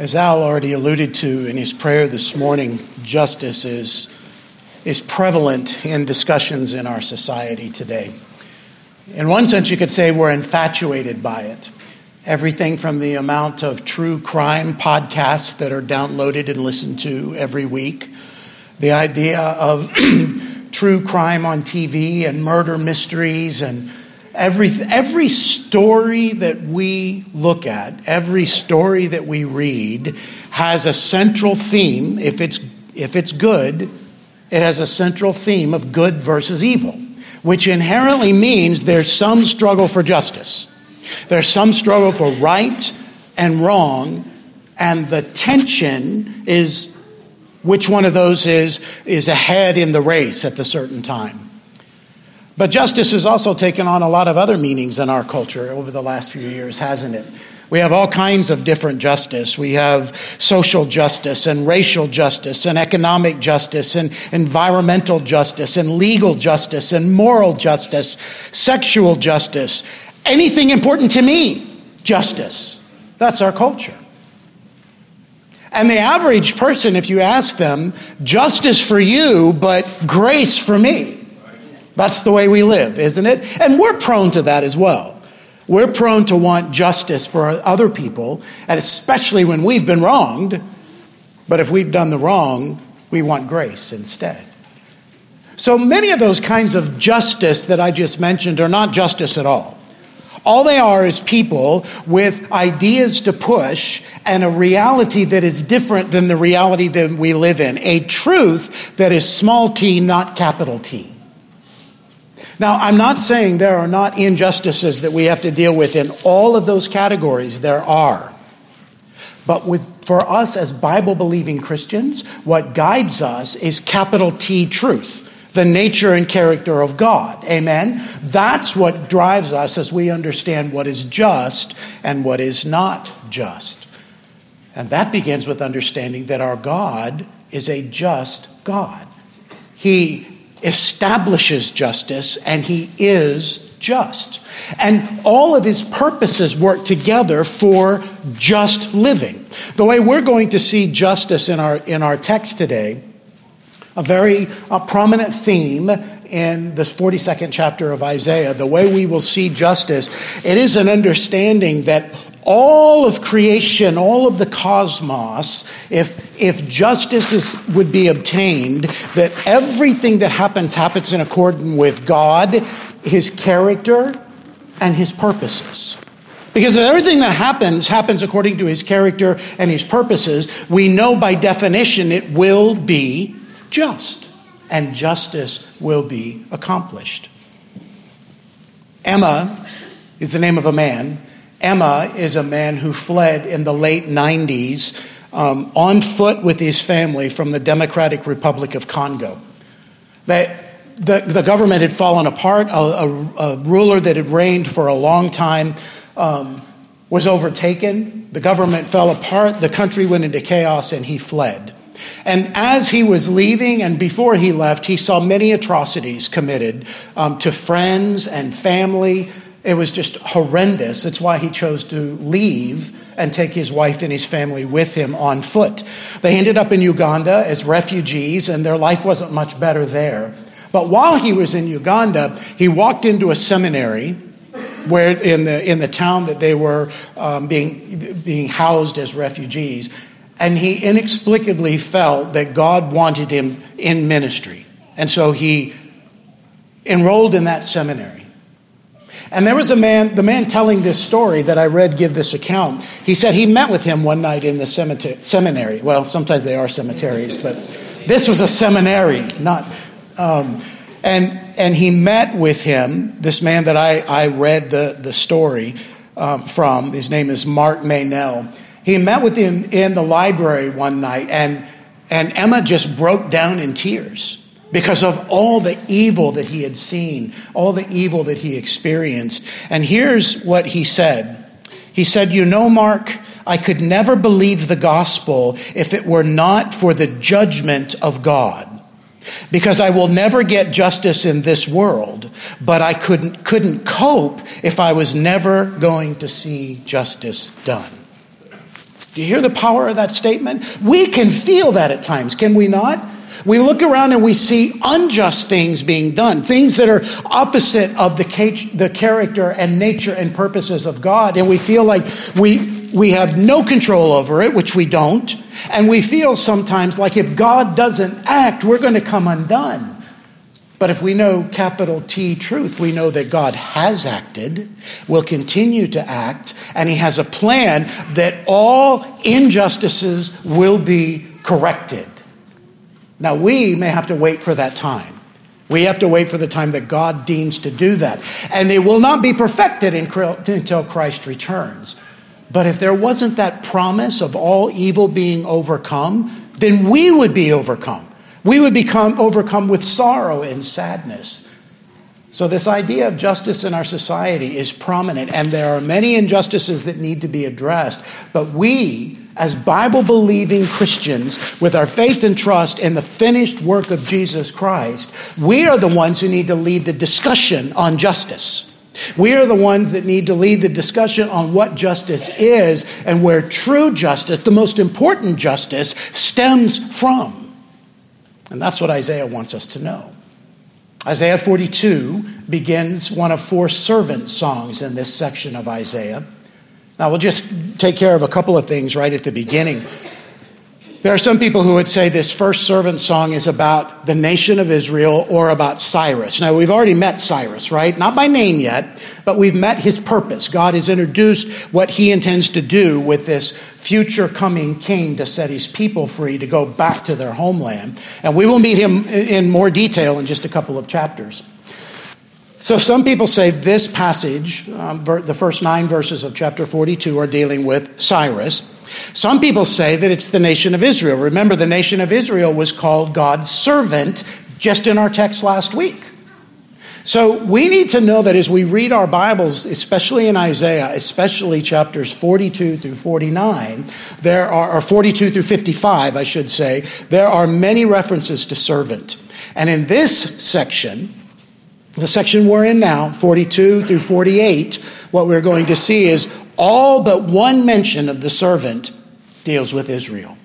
As Al already alluded to in his prayer this morning, justice is, is prevalent in discussions in our society today. In one sense, you could say we're infatuated by it. Everything from the amount of true crime podcasts that are downloaded and listened to every week, the idea of true crime on TV and murder mysteries and Every, every story that we look at, every story that we read, has a central theme. If it's, if it's good, it has a central theme of good versus evil, which inherently means there's some struggle for justice. There's some struggle for right and wrong, and the tension is which one of those is, is ahead in the race at the certain time. But justice has also taken on a lot of other meanings in our culture over the last few years, hasn't it? We have all kinds of different justice. We have social justice and racial justice and economic justice and environmental justice and legal justice and moral justice, sexual justice, anything important to me, justice. That's our culture. And the average person, if you ask them, justice for you, but grace for me. That's the way we live, isn't it? And we're prone to that as well. We're prone to want justice for other people, and especially when we've been wronged. But if we've done the wrong, we want grace instead. So many of those kinds of justice that I just mentioned are not justice at all. All they are is people with ideas to push and a reality that is different than the reality that we live in. A truth that is small t, not capital T. Now, I'm not saying there are not injustices that we have to deal with in all of those categories. There are. But with, for us as Bible believing Christians, what guides us is capital T truth, the nature and character of God. Amen? That's what drives us as we understand what is just and what is not just. And that begins with understanding that our God is a just God. He establishes justice, and he is just. And all of his purposes work together for just living. The way we're going to see justice in our, in our text today, a very prominent theme in this 42nd chapter of Isaiah, the way we will see justice, it is an understanding that all of creation, all of the cosmos, if, if justice is, would be obtained, that everything that happens happens in accordance with God, His character, and His purposes. Because if everything that happens happens according to His character and His purposes, we know by definition it will be just, and justice will be accomplished. Emma is the name of a man Emma is a man who fled in the late 90s um, on foot with his family from the Democratic Republic of Congo. The, the government had fallen apart. A, a, a, ruler that had reigned for a long time um, was overtaken. The government fell apart. The country went into chaos, and he fled. And as he was leaving and before he left, he saw many atrocities committed um, to friends and family, it was just horrendous. That's why he chose to leave and take his wife and his family with him on foot. They ended up in Uganda as refugees, and their life wasn't much better there. But while he was in Uganda, he walked into a seminary where in the, in the town that they were um, being, being housed as refugees. And he inexplicably felt that God wanted him in ministry. And so he enrolled in that seminary. And there was a man, the man telling this story that I read give this account. He said he met with him one night in the seminary. Well, sometimes they are cemeteries, but this was a seminary, not. Um, and, and he met with him, this man that I, I read the, the story um, from. His name is Mark Meynell. He met with him in the library one night, and, and Emma just broke down in tears because of all the evil that he had seen, all the evil that he experienced. And here's what he said He said, You know, Mark, I could never believe the gospel if it were not for the judgment of God. Because I will never get justice in this world, but I couldn't, couldn't cope if I was never going to see justice done. Do you hear the power of that statement? We can feel that at times, can we not? We look around and we see unjust things being done, things that are opposite of the, the character and nature and purposes of God, and we feel like we, we have no control over it, which we don't, and we feel sometimes like if God doesn't act, we're going to come undone. But if we know capital T truth, we know that God has acted, will continue to act, and He has a plan that all injustices will be corrected. Now, we may have to wait for that time. We have to wait for the time that God deems to do that. And they will not be perfected until Christ returns. But if there wasn't that promise of all evil being overcome, then we would be overcome. We would become overcome with sorrow and sadness. So, this idea of justice in our society is prominent, and there are many injustices that need to be addressed. But we, as Bible believing Christians, with our faith and trust in the finished work of Jesus Christ, we are the ones who need to lead the discussion on justice. We are the ones that need to lead the discussion on what justice is and where true justice, the most important justice, stems from. And that's what Isaiah wants us to know. Isaiah 42 begins one of four servant songs in this section of Isaiah. Now, we'll just take care of a couple of things right at the beginning. There are some people who would say this first servant song is about the nation of Israel or about Cyrus. Now, we've already met Cyrus, right? Not by name yet, but we've met his purpose. God has introduced what he intends to do with this future coming king to set his people free to go back to their homeland. And we will meet him in more detail in just a couple of chapters. So, some people say this passage, um, the first nine verses of chapter 42, are dealing with Cyrus. Some people say that it's the nation of Israel. Remember, the nation of Israel was called God's servant just in our text last week. So we need to know that as we read our Bibles, especially in Isaiah, especially chapters 42 through 49, there are, or 42 through 55, I should say, there are many references to servant. And in this section, the section we're in now, 42 through 48, what we're going to see is all but one mention of the servant deals with Israel.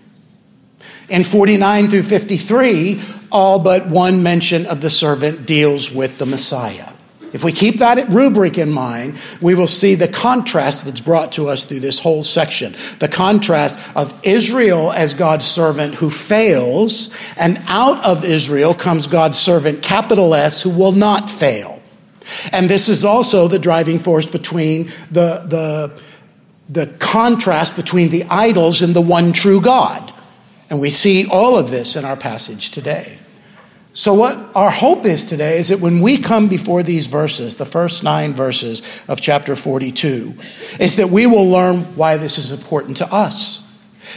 In 49 through 53, all but one mention of the servant deals with the Messiah. If we keep that rubric in mind, we will see the contrast that's brought to us through this whole section. The contrast of Israel as God's servant who fails, and out of Israel comes God's servant, capital S, who will not fail. And this is also the driving force between the, the, the contrast between the idols and the one true God. And we see all of this in our passage today. So, what our hope is today is that when we come before these verses, the first nine verses of chapter 42, is that we will learn why this is important to us.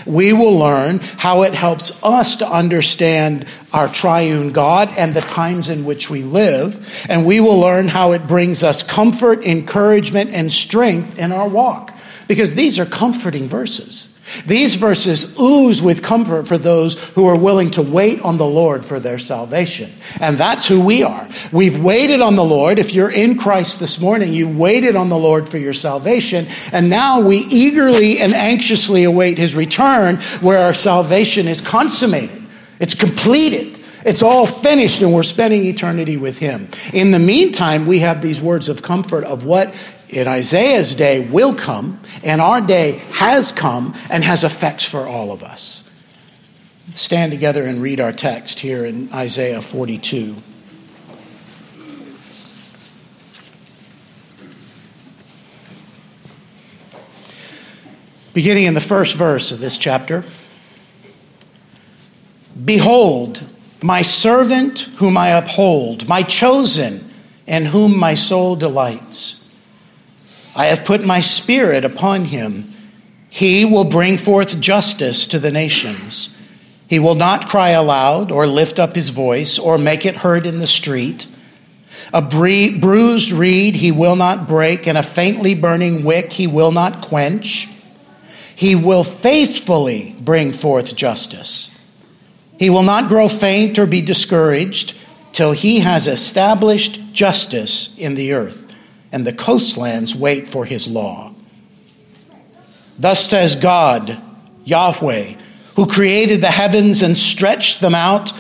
We will learn how it helps us to understand our triune God and the times in which we live. And we will learn how it brings us comfort, encouragement, and strength in our walk. Because these are comforting verses. These verses ooze with comfort for those who are willing to wait on the Lord for their salvation. And that's who we are. We've waited on the Lord. If you're in Christ this morning, you waited on the Lord for your salvation. And now we eagerly and anxiously await his return where our salvation is consummated. It's completed. It's all finished and we're spending eternity with him. In the meantime, we have these words of comfort of what in Isaiah's day will come, and our day has come and has effects for all of us. Stand together and read our text here in Isaiah 42. Beginning in the first verse of this chapter Behold, my servant whom I uphold, my chosen, in whom my soul delights. I have put my spirit upon him. He will bring forth justice to the nations. He will not cry aloud or lift up his voice or make it heard in the street. A bruised reed he will not break, and a faintly burning wick he will not quench. He will faithfully bring forth justice. He will not grow faint or be discouraged till he has established justice in the earth and the coastlands wait for his law. Thus says God Yahweh, who created the heavens and stretched them out,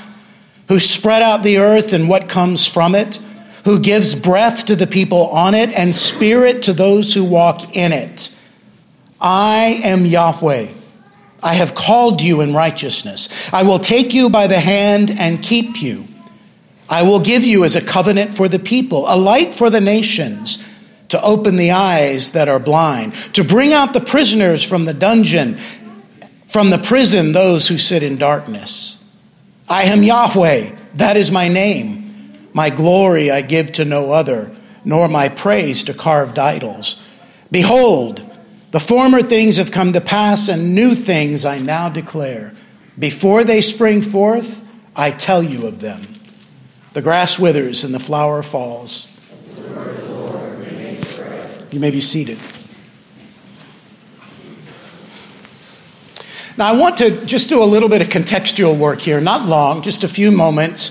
who spread out the earth and what comes from it, who gives breath to the people on it and spirit to those who walk in it. I am Yahweh. I have called you in righteousness. I will take you by the hand and keep you. I will give you as a covenant for the people, a light for the nations, to open the eyes that are blind, to bring out the prisoners from the dungeon, from the prison, those who sit in darkness. I am Yahweh, that is my name. My glory I give to no other, nor my praise to carved idols. Behold, the former things have come to pass, and new things I now declare. Before they spring forth, I tell you of them. The grass withers and the flower falls. You may be seated. Now, I want to just do a little bit of contextual work here, not long, just a few moments,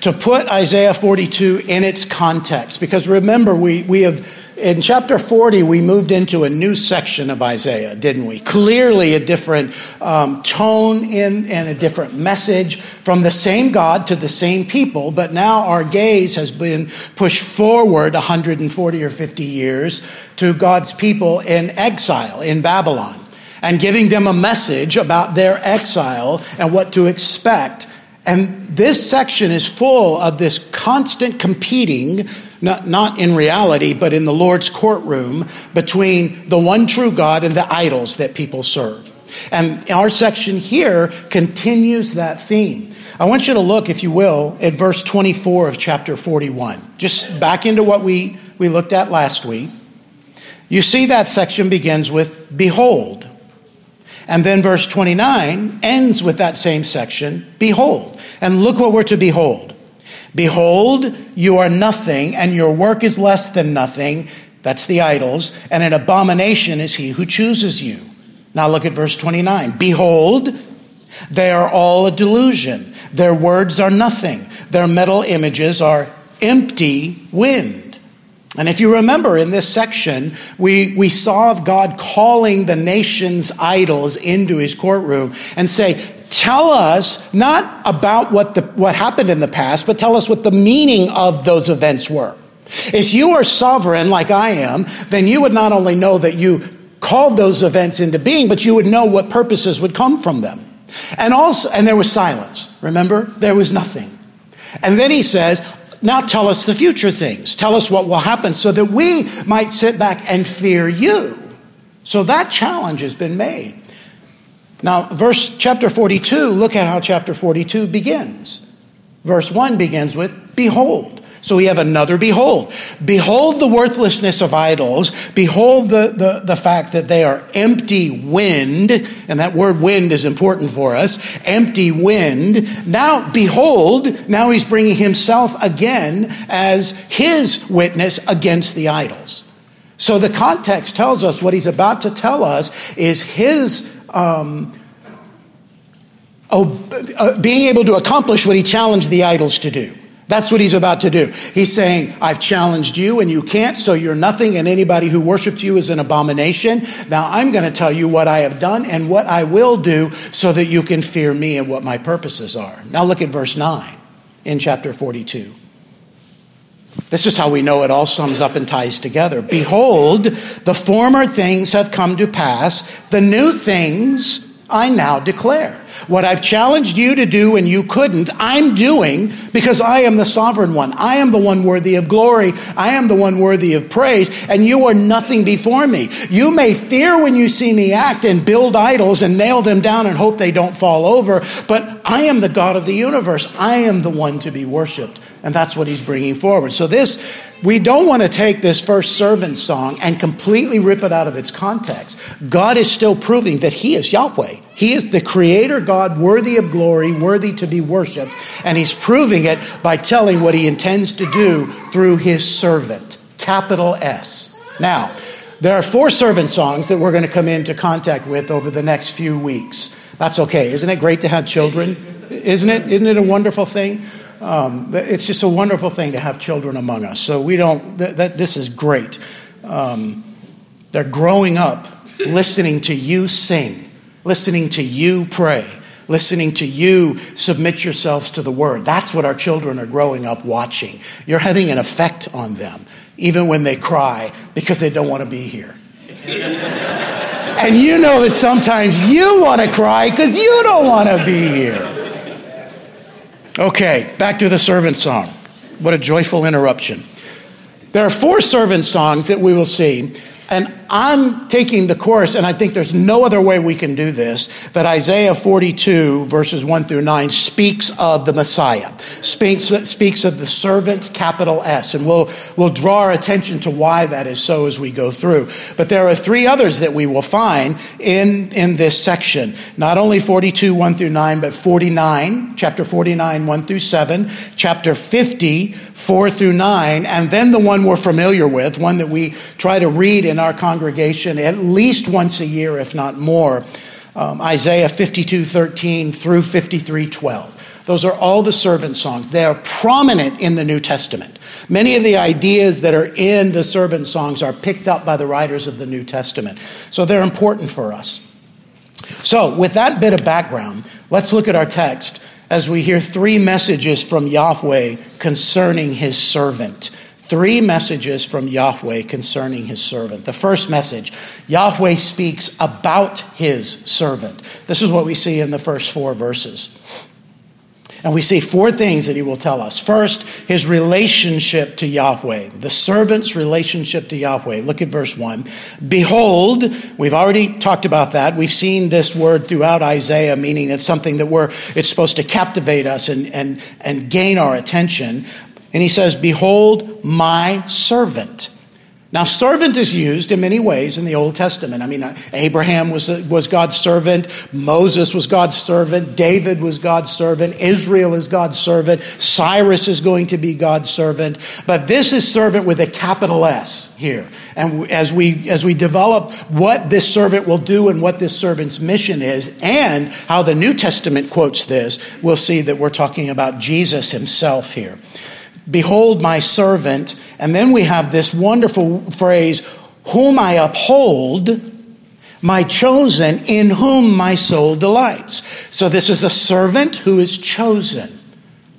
to put Isaiah 42 in its context. Because remember, we, we have in chapter 40, we moved into a new section of Isaiah, didn't we? Clearly, a different um, tone in, and a different message from the same God to the same people, but now our gaze has been pushed forward 140 or 50 years to God's people in exile in Babylon and giving them a message about their exile and what to expect. And this section is full of this constant competing not, not in reality, but in the Lord's courtroom between the one true God and the idols that people serve. And our section here continues that theme. I want you to look, if you will, at verse 24 of chapter 41. Just back into what we, we looked at last week. You see that section begins with, Behold. And then verse 29 ends with that same section, Behold. And look what we're to behold. Behold, you are nothing, and your work is less than nothing. That's the idols. And an abomination is he who chooses you. Now look at verse 29. Behold, they are all a delusion. Their words are nothing. Their metal images are empty wind. And if you remember in this section, we, we saw God calling the nation's idols into his courtroom and say, tell us not about what, the, what happened in the past, but tell us what the meaning of those events were. If you are sovereign like I am, then you would not only know that you called those events into being, but you would know what purposes would come from them. And also, and there was silence. Remember? There was nothing. And then he says, now tell us the future things. Tell us what will happen so that we might sit back and fear you. So that challenge has been made. Now, verse chapter 42, look at how chapter 42 begins. Verse 1 begins with, Behold. So we have another behold. Behold the worthlessness of idols. Behold the, the, the fact that they are empty wind. And that word wind is important for us. Empty wind. Now, behold, now he's bringing himself again as his witness against the idols. So the context tells us what he's about to tell us is his um, uh, being able to accomplish what he challenged the idols to do. That's what he's about to do. He's saying, I've challenged you and you can't, so you're nothing, and anybody who worships you is an abomination. Now I'm going to tell you what I have done and what I will do so that you can fear me and what my purposes are. Now look at verse 9 in chapter 42. This is how we know it all sums up and ties together. Behold, the former things have come to pass, the new things I now declare. What I've challenged you to do and you couldn't, I'm doing because I am the sovereign one. I am the one worthy of glory. I am the one worthy of praise, and you are nothing before me. You may fear when you see me act and build idols and nail them down and hope they don't fall over, but I am the God of the universe. I am the one to be worshiped. And that's what he's bringing forward. So, this, we don't want to take this first servant song and completely rip it out of its context. God is still proving that he is Yahweh. He is the creator God, worthy of glory, worthy to be worshiped. And he's proving it by telling what he intends to do through his servant, capital S. Now, there are four servant songs that we're going to come into contact with over the next few weeks. That's okay. Isn't it great to have children? Isn't it? Isn't it a wonderful thing? Um, it's just a wonderful thing to have children among us. So we don't, th- that, this is great. Um, they're growing up listening to you sing. listening to you pray, listening to you submit yourselves to the word. That's what our children are growing up watching. You're having an effect on them, even when they cry because they don't want to be here. and you know that sometimes you want to cry because you don't want to be here. Okay, back to the servant song. What a joyful interruption. There are four servant songs that we will see and I'm taking the course, and I think there's no other way we can do this, that Isaiah 42, verses 1 through 9, speaks of the Messiah, speaks, speaks of the servant, capital S. And we'll, we'll draw our attention to why that is so as we go through. But there are three others that we will find in, in this section. Not only 42, 1 through 9, but 49, chapter 49, 1 through 7, chapter 50, 4 through 9, and then the one we're familiar with, one that we try to read in our congregation at least once a year, if not more, um, Isaiah 52 13 through 53 12. Those are all the servant songs. They are prominent in the New Testament. Many of the ideas that are in the servant songs are picked up by the writers of the New Testament. So they're important for us. So, with that bit of background, let's look at our text as we hear three messages from Yahweh concerning his servant three messages from Yahweh concerning his servant. The first message Yahweh speaks about his servant. This is what we see in the first four verses. And we see four things that he will tell us. First, his relationship to Yahweh, the servant's relationship to Yahweh. Look at verse 1. Behold, we've already talked about that. We've seen this word throughout Isaiah, meaning it's something that we're, it's supposed to captivate us and, and, and gain our attention. And he says, Behold my servant. Now, servant is used in many ways in the Old Testament. I mean, Abraham was, was God's servant, Moses was God's servant, David was God's servant, Israel is God's servant, Cyrus is going to be God's servant. But this is servant with a capital S here. And as we, as we develop what this servant will do and what this servant's mission is, and how the New Testament quotes this, we'll see that we're talking about Jesus himself here. Behold my servant. And then we have this wonderful phrase, whom I uphold, my chosen, in whom my soul delights. So this is a servant who is chosen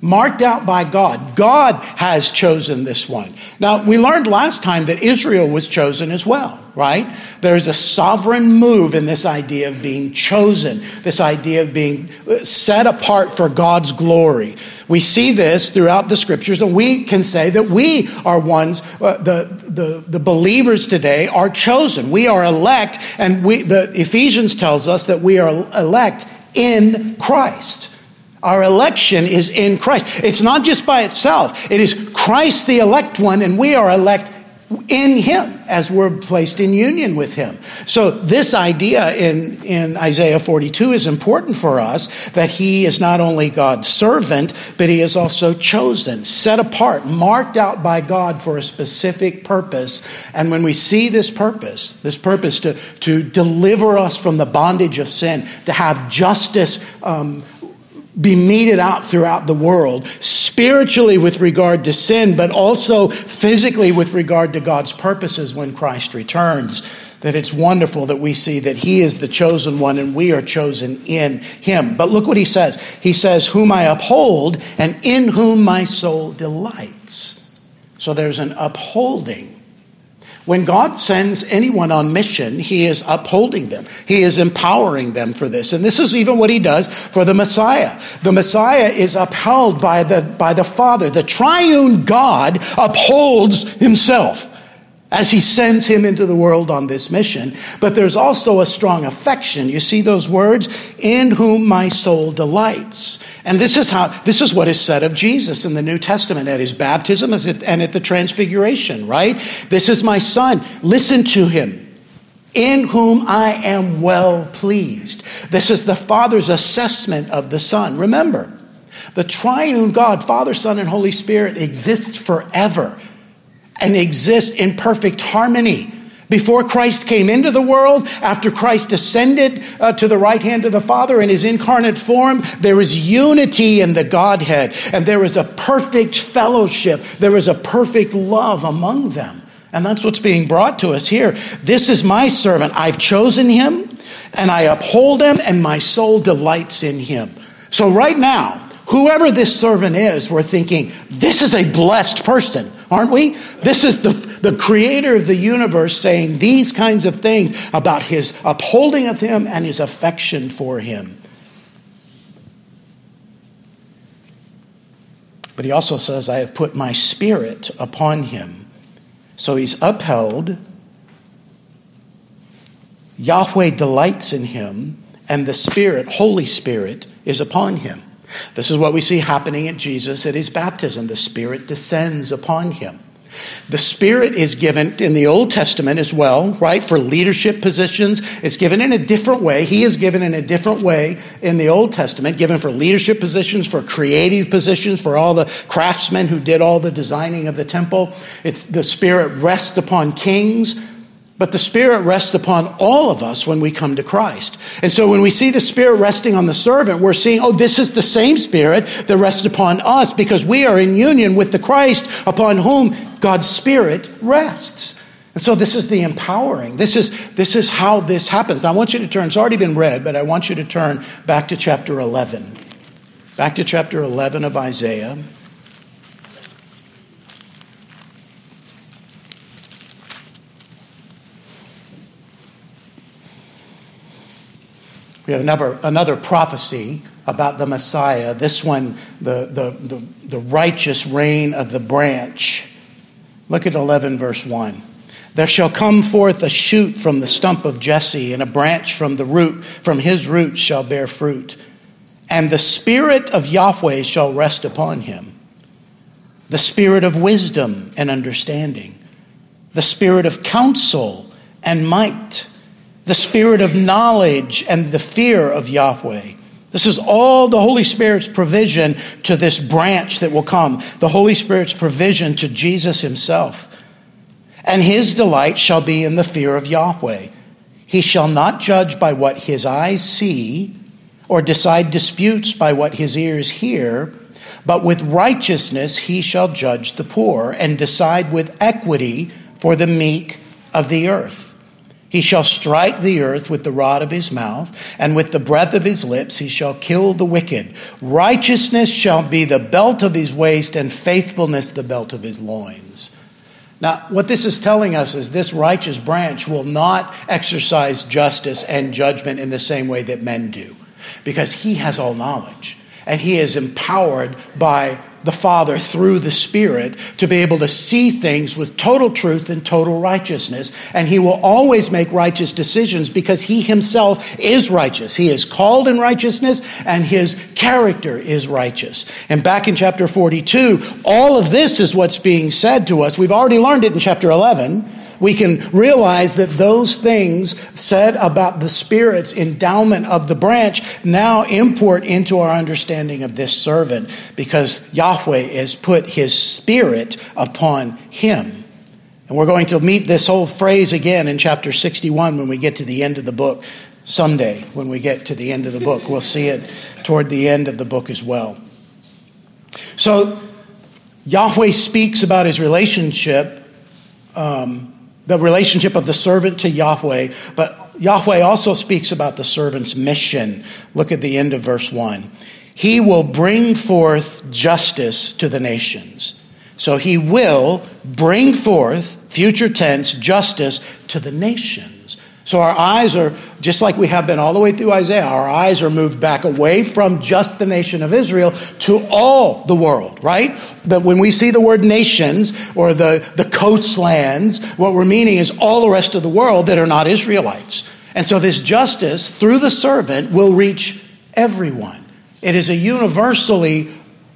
marked out by God. God has chosen this one. Now, we learned last time that Israel was chosen as well, right? There's a sovereign move in this idea of being chosen, this idea of being set apart for God's glory. We see this throughout the scriptures, and we can say that we are ones, uh, the, the, the believers today are chosen. We are elect, and we, the Ephesians tells us that we are elect in Christ. Our election is in Christ. It's not just by itself, it is Christ the elect one, and we are elect in him as we're placed in union with him. So this idea in, in Isaiah 42 is important for us that he is not only God's servant, but he is also chosen, set apart, marked out by God for a specific purpose. And when we see this purpose, this purpose to, to deliver us from the bondage of sin, to have justice um, be meted out throughout the world, spiritually with regard to sin, but also physically with regard to God's purposes when Christ returns. That it's wonderful that we see that He is the chosen one and we are chosen in Him. But look what He says He says, Whom I uphold and in whom my soul delights. So there's an upholding when God sends anyone on mission, He is upholding them. He is empowering them for this. And this is even what He does for the Messiah. The Messiah is upheld by the, by the Father. The triune God upholds Himself as he sends him into the world on this mission. But there's also a strong affection. You see those words? In whom my soul delights. And this is how, this is what is said of Jesus in the New Testament at his baptism and at the transfiguration, right? This is my son. Listen to him. In whom I am well pleased. This is the Father's assessment of the Son. Remember, the triune God, Father, Son, and Holy Spirit exists forever and exist in perfect harmony. Before Christ came into the world, after Christ ascended uh, to the right hand of the Father in his incarnate form, there is unity in the Godhead, and there is a perfect fellowship, there is a perfect love among them. And that's what's being brought to us here. This is my servant. I've chosen him and I uphold him, and my soul delights in him. So, right now, whoever this servant is, we're thinking, this is a blessed person, aren't we? This is the, the creator of the universe saying these kinds of things about his upholding of him and his affection for him. But he also says, I have put my spirit upon him. So he's upheld. Yahweh delights in him, and the Spirit, Holy Spirit, is upon him. This is what we see happening at Jesus at his baptism. The Spirit descends upon him. The Spirit is given in the Old Testament as well, right? For leadership positions. It's given in a different way. He is given in a different way in the Old Testament, given for leadership positions, for creative positions, for all the craftsmen who did all the designing of the temple. It's the Spirit rests upon kings but the Spirit rests upon all of us when we come to Christ. And so when we see the Spirit resting on the servant, we're seeing, oh, this is the same Spirit that rests upon us because we are in union with the Christ upon whom God's Spirit rests. And so this is the empowering. This is, this is how this happens. I want you to turn, it's already been read, but I want you to turn back to chapter 11. Back to chapter 11 of Isaiah. We have another, another prophecy about the Messiah, this one, the, the, the, the righteous reign of the branch. Look at 11, verse 1. There shall come forth a shoot from the stump of Jesse, and a branch from the root, from his root shall bear fruit. And the Spirit of Yahweh shall rest upon him the Spirit of wisdom and understanding, the Spirit of counsel and might the spirit of knowledge and the fear of Yahweh. This is all the Holy Spirit's provision to this branch that will come, the Holy Spirit's provision to Jesus himself. And his delight shall be in the fear of Yahweh. He shall not judge by what his eyes see, or decide disputes by what his ears hear, but with righteousness he shall judge the poor, and decide with equity for the meek of the earth. He shall strike the earth with the rod of his mouth, and with the breath of his lips he shall kill the wicked. Righteousness shall be the belt of his waist, and faithfulness the belt of his loins. Now, what this is telling us is this righteous branch will not exercise justice and judgment in the same way that men do, because he has all knowledge, and he is empowered by the Father through the Spirit to be able to see things with total truth and total righteousness. And He will always make righteous decisions because He Himself is righteous. He is called in righteousness and His character is righteous. And back in chapter 42, all of this is what's being said to us. We've already learned it in chapter 11 we can realize that those things said about the Spirit's endowment of the branch now import into our understanding of this servant because Yahweh has put his Spirit upon him. And we're going to meet this whole phrase again in chapter 61 when we get to the end of the book. Someday, when we get to the end of the book, we'll see it toward the end of the book as well. So, Yahweh speaks about his relationship um, the relationship of the servant to Yahweh, but Yahweh also speaks about the servant's mission. Look at the end of verse 1. He will bring forth justice to the nations. So he will bring forth, future tense, justice to the nations. So our eyes are, just like we have been all the way through Isaiah, our eyes are moved back away from just the nation of Israel to all the world, right? That when we see the word nations or the, the coastlands, what we're meaning is all the rest of the world that are not Israelites. And so this justice through the servant will reach everyone. It is a universally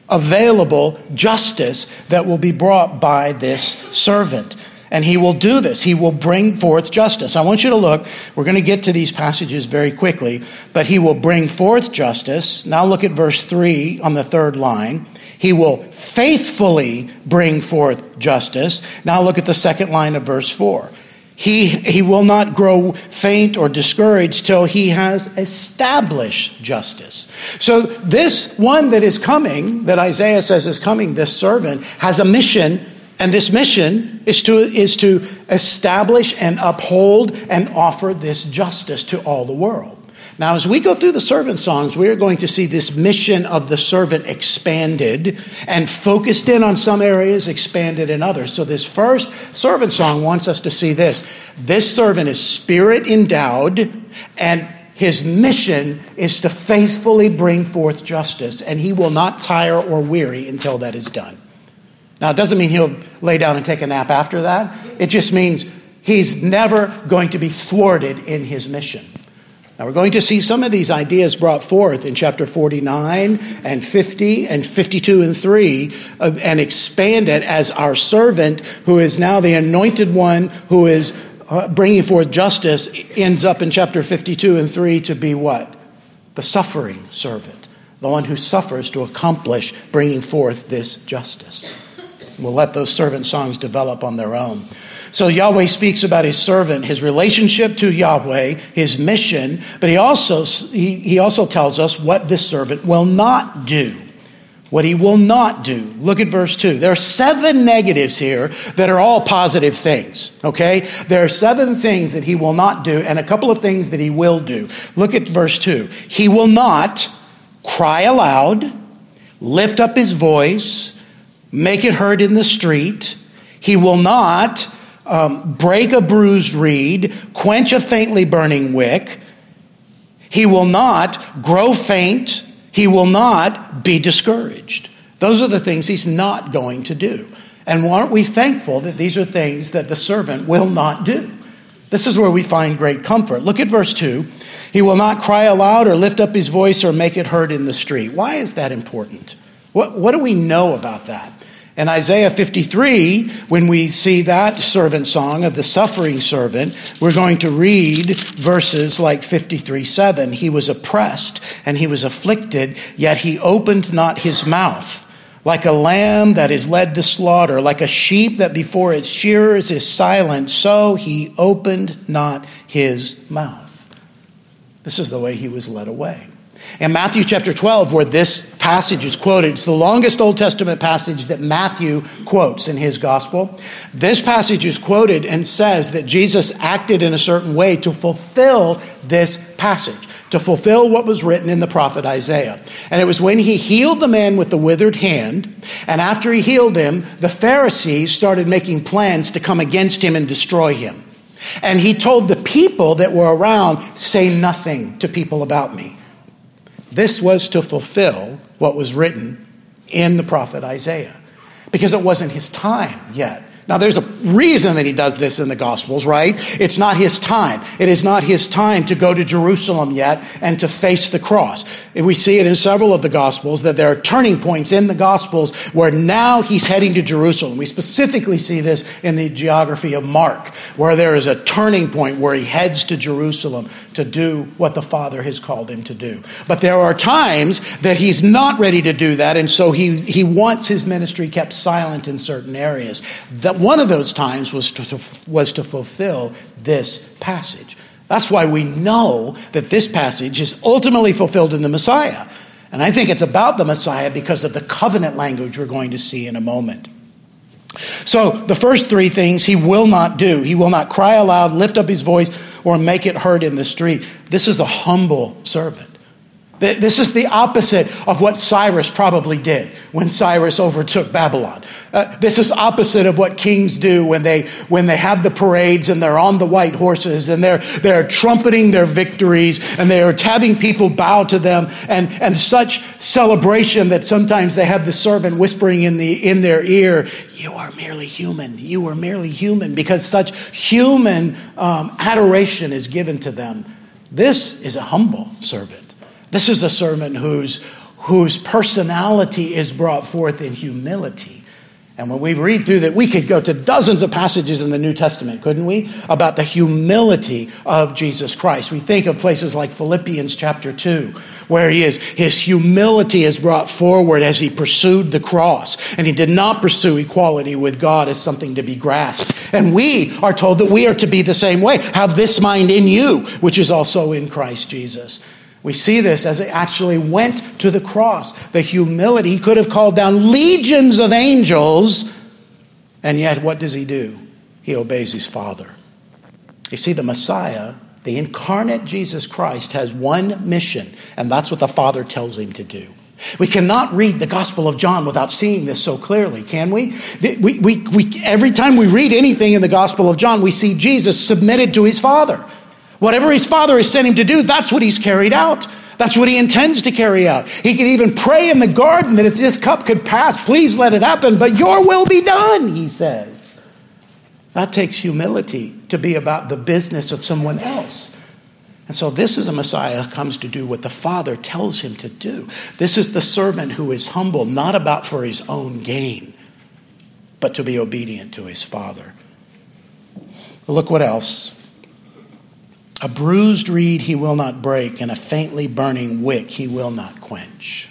available justice that will be brought by this servant. And he will do this. He will bring forth justice. I want you to look. We're going to get to these passages very quickly, but he will bring forth justice. Now look at verse 3 on the third line. He will faithfully bring forth justice. Now look at the second line of verse 4. He, he will not grow faint or discouraged till he has established justice. So, this one that is coming, that Isaiah says is coming, this servant, has a mission And this mission is to, is to establish and uphold and offer this justice to all the world. Now, as we go through the servant songs, we are going to see this mission of the servant expanded and focused in on some areas, expanded in others. So, this first servant song wants us to see this this servant is spirit endowed, and his mission is to faithfully bring forth justice, and he will not tire or weary until that is done. Now, it doesn't mean he'll lay down and take a nap after that, it just means he's never going to be thwarted in his mission. Now, we're going to see some of these ideas brought forth in chapter 49 and 50 and 52 and 3 uh, and expanded as our servant, who is now the anointed one who is uh, bringing forth justice, ends up in chapter 52 and 3 to be what? The suffering servant, the one who suffers to accomplish bringing forth this justice. We'll let those servant songs develop on their own. So Yahweh speaks about his servant, his relationship to Yahweh, his mission, but he also, he, he also tells us what this servant will not do. What he will not do. Look at verse 2. There are seven negatives here that are all positive things, okay? There are seven things that he will not do and a couple of things that he will do. Look at verse 2. He will not cry aloud, lift up his voice, make it heard in the street. He will not um, break a bruised reed, quench a faintly burning wick. He will not grow faint. He will not be discouraged. Those are the things he's not going to do. And aren't we thankful that these are things that the servant will not do? This is where we find great comfort. Look at verse 2. He will not cry aloud or lift up his voice or make it heard in the street. Why is that important? What, what do we know about that? In Isaiah 53, when we see that servant song of the suffering servant, we're going to read verses like 53 7. He was oppressed and he was afflicted, yet he opened not his mouth. Like a lamb that is led to slaughter, like a sheep that before its shearers is silent, so he opened not his mouth. This is the way he was led away. In Matthew chapter 12, where this passage is quoted, it's the longest Old Testament passage that Matthew quotes in his gospel. This passage is quoted and says that Jesus acted in a certain way to fulfill this passage, to fulfill what was written in the prophet Isaiah. And it was when he healed the man with the withered hand, and after he healed him, the Pharisees started making plans to come against him and destroy him. And he told the people that were around, Say nothing to people about me. This was to fulfill what was written in the prophet Isaiah because it wasn't his time yet. Now, there's a reason that he does this in the Gospels, right? It's not his time. It is not his time to go to Jerusalem yet and to face the cross. We see it in several of the Gospels that there are turning points in the Gospels where now he's heading to Jerusalem. We specifically see this in the geography of Mark, where there is a turning point where he heads to Jerusalem to do what the Father has called him to do. But there are times that he's not ready to do that, and so he, he wants his ministry kept silent in certain areas. That one of those times was to, was to fulfill this passage. That's why we know that this passage is ultimately fulfilled in the Messiah. And I think it's about the Messiah because of the covenant language we're going to see in a moment. So, the first three things he will not do. He will not cry aloud, lift up his voice, or make it heard in the street. This is a humble servant. This is the opposite of what Cyrus probably did when Cyrus overtook Babylon. Uh, this is opposite of what kings do when they, when they have the parades and they're on the white horses and they're, they're trumpeting their victories and they are having people bow to them and, and such celebration that sometimes they have the servant whispering in, the, in their ear, You are merely human. You are merely human because such human um, adoration is given to them. This is a humble servant. This is a sermon whose, whose personality is brought forth in humility. And when we read through that, we could go to dozens of passages in the New Testament, couldn't we? About the humility of Jesus Christ. We think of places like Philippians chapter 2, where he is, his humility is brought forward as he pursued the cross. And he did not pursue equality with God as something to be grasped. And we are told that we are to be the same way. Have this mind in you, which is also in Christ Jesus. We see this as it actually went to the cross. The humility, he could have called down legions of angels And yet, what does he do? He obeys his Father. You see, the Messiah, the incarnate Jesus Christ, has one mission, and that's what the Father tells him to do. We cannot read the Gospel of John without seeing this so clearly, can we? we, we, we? Every time we read anything in the Gospel of John, we see Jesus submitted to his Father. Whatever his Father has sent him to do, that's what he's carried out. That's what he intends to carry out. He can even pray in the garden that if this cup could pass, please let it happen, but your will be done, he says. That takes humility to be about the business of someone else. And so, this is a Messiah who comes to do what the Father tells him to do. This is the servant who is humble, not about for his own gain, but to be obedient to his Father. Look what else. A bruised reed he will not break, and a faintly burning wick he will not quench.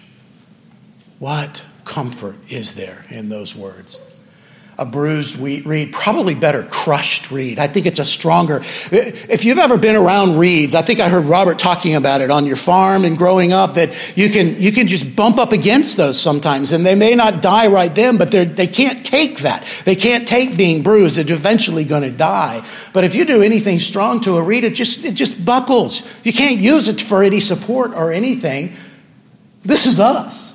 What comfort is there in those words? A bruised reed, probably better crushed reed. I think it's a stronger. If you've ever been around reeds, I think I heard Robert talking about it on your farm and growing up that you can you can just bump up against those sometimes, and they may not die right then, but they they can't take that. They can't take being bruised. They're eventually going to die. But if you do anything strong to a reed, it just it just buckles. You can't use it for any support or anything. This is us.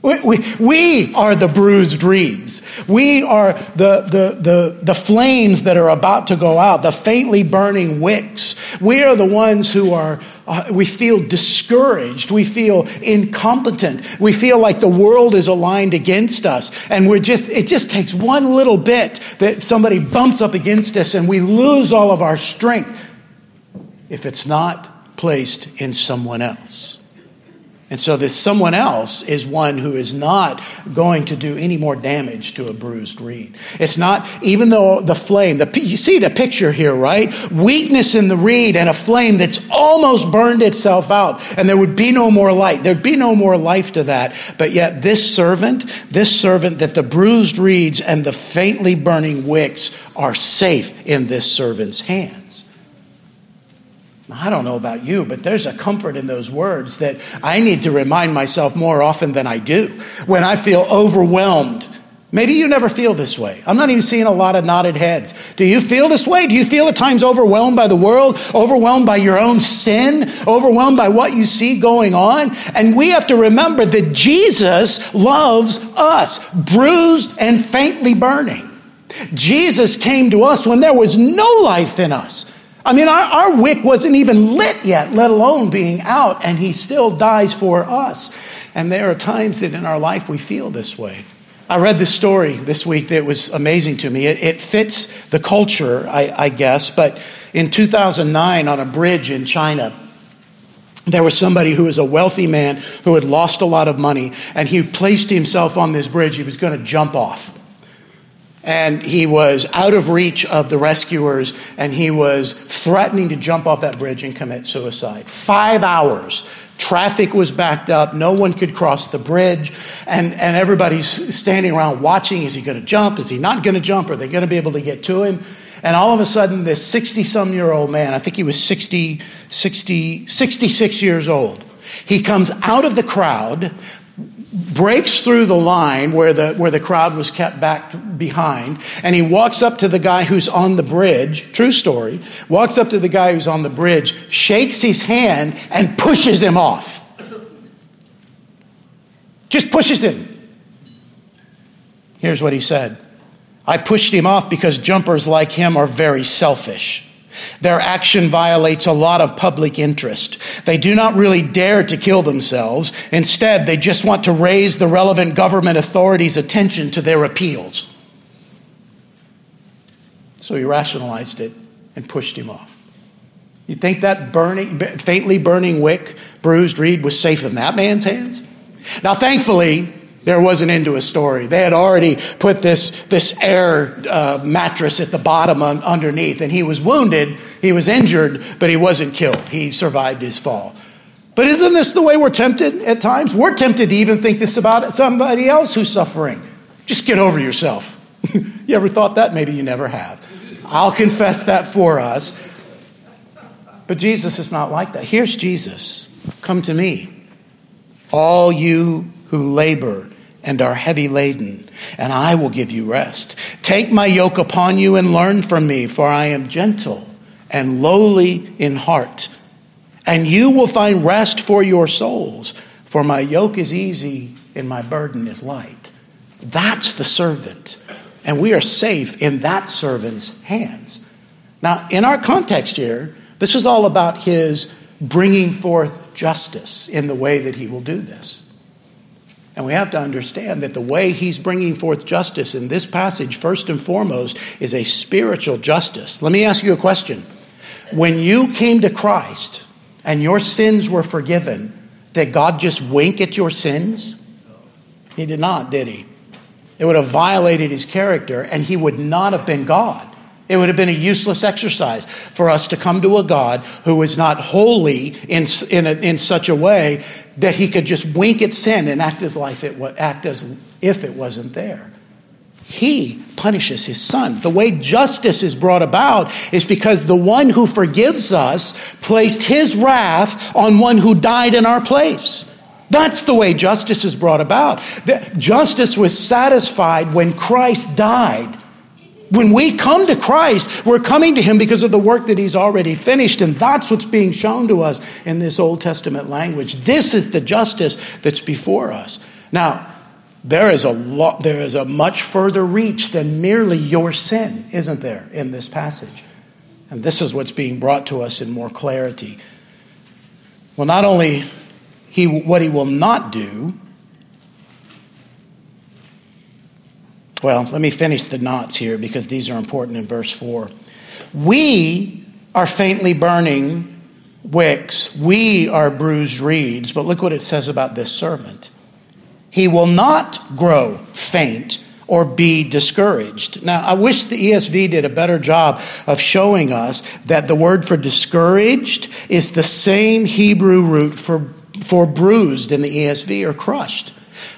We, we, we, are the bruised reeds. We are the, the, the, the flames that are about to go out, the faintly burning wicks. We are the ones who are, uh, we feel discouraged. We feel incompetent. We feel like the world is aligned against us. And we're just, it just takes one little bit that somebody bumps up against us and we lose all of our strength if it's not placed in someone else. And so, this someone else is one who is not going to do any more damage to a bruised reed. It's not, even though the flame, the, you see the picture here, right? Weakness in the reed and a flame that's almost burned itself out, and there would be no more light. There'd be no more life to that. But yet, this servant, this servant, that the bruised reeds and the faintly burning wicks are safe in this servant's hands. I don't know about you, but there's a comfort in those words that I need to remind myself more often than I do when I feel overwhelmed. Maybe you never feel this way. I'm not even seeing a lot of nodded heads. Do you feel this way? Do you feel at times overwhelmed by the world, overwhelmed by your own sin, overwhelmed by what you see going on? And we have to remember that Jesus loves us, bruised and faintly burning. Jesus came to us when there was no life in us. I mean, our, our wick wasn't even lit yet, let alone being out, and he still dies for us. And there are times that in our life we feel this way. I read this story this week that was amazing to me. It, it fits the culture, I, I guess, but in 2009 on a bridge in China, there was somebody who was a wealthy man who had lost a lot of money, and he placed himself on this bridge. He was going to jump off and he was out of reach of the rescuers and he was threatening to jump off that bridge and commit suicide. Five hours. Traffic was backed up. No one could cross the bridge. And, and everybody's standing around watching. Is he going to jump? Is he not going to jump? Are they going to be able to get to him? And all of a sudden, this 60 some year old man, I think he was 60, 60, 66 years old, he comes out of the crowd, breaks through the line where the, where the crowd was kept back behind, and he walks up to the guy who's on the bridge, true story, walks up to the guy who's on the bridge, shakes his hand, and pushes him off. Just pushes him. Here's what he said I pushed him off because jumpers like him are very selfish. Their action violates a lot of public interest. They do not really dare to kill themselves. Instead, they just want to raise the relevant government authorities' attention to their appeals. So he rationalized it and pushed him off. You think that burning, faintly burning wick, bruised reed, was safe in that man's hands? Now, thankfully, there was an end to a story. They had already put this, this air uh, mattress at the bottom un- underneath, and he was wounded, he was injured, but he wasn't killed. He survived his fall. But isn't this the way we're tempted at times? We're tempted to even think this about somebody else who's suffering. Just get over yourself. you ever thought that? Maybe you never have. I'll confess that for us. But Jesus is not like that. Here's Jesus. Come to me, all you who labor and are heavy laden, and I will give you rest. Take my yoke upon you and learn from me, for I am gentle and lowly in heart, and you will find rest for your souls. For my yoke is easy and my burden is light. That's the servant. And we are safe in that servant's hands. Now, in our context here, this is all about his bringing forth justice in the way that he will do this. And we have to understand that the way he's bringing forth justice in this passage, first and foremost, is a spiritual justice. Let me ask you a question. When you came to Christ and your sins were forgiven, did God just wink at your sins? He did not, did he? It would have violated his character, and he would not have been God. It would have been a useless exercise for us to come to a God who is not holy in, in, a, in such a way that he could just wink at sin and act as, life it, act as if it wasn't there. He punishes his son. The way justice is brought about is because the one who forgives us placed his wrath on one who died in our place. That's the way justice is brought about. Justice was satisfied when Christ died when we come to Christ, we're coming to Him because of the work that He's already finished. And that's what's being shown to us in this Old Testament language. This is the justice that's before us. Now, there is a lot, there is a much further reach than merely your sin, isn't there, in this passage? And this is what's being brought to us in more clarity. Well, not only he, what he will not do, Well, let me finish the knots here because these are important in verse 4. We are faintly burning wicks, we are bruised reeds, but look what it says about this servant. He will not grow faint or be discouraged. Now, I wish the ESV did a better job of showing us that the word for discouraged is the same Hebrew root for, for bruised in the ESV or crushed.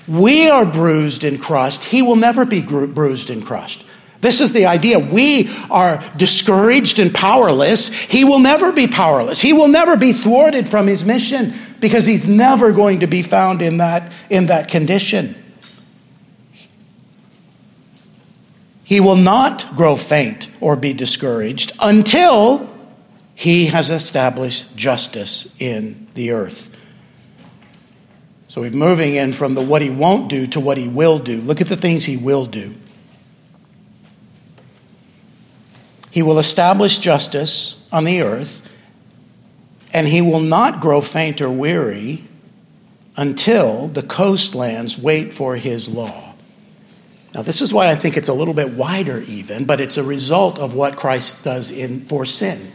We are bruised and crushed. He will never be bruised and crushed. This is the idea. We are discouraged and powerless. He will never be powerless. He will never be thwarted from his mission because he's never going to be found in that, in that condition. He will not grow faint or be discouraged until he has established justice in the earth. So we're moving in from the what he won't do to what he will do. Look at the things he will do. He will establish justice on the earth, and he will not grow faint or weary until the coastlands wait for his law. Now, this is why I think it's a little bit wider, even, but it's a result of what Christ does in, for sin.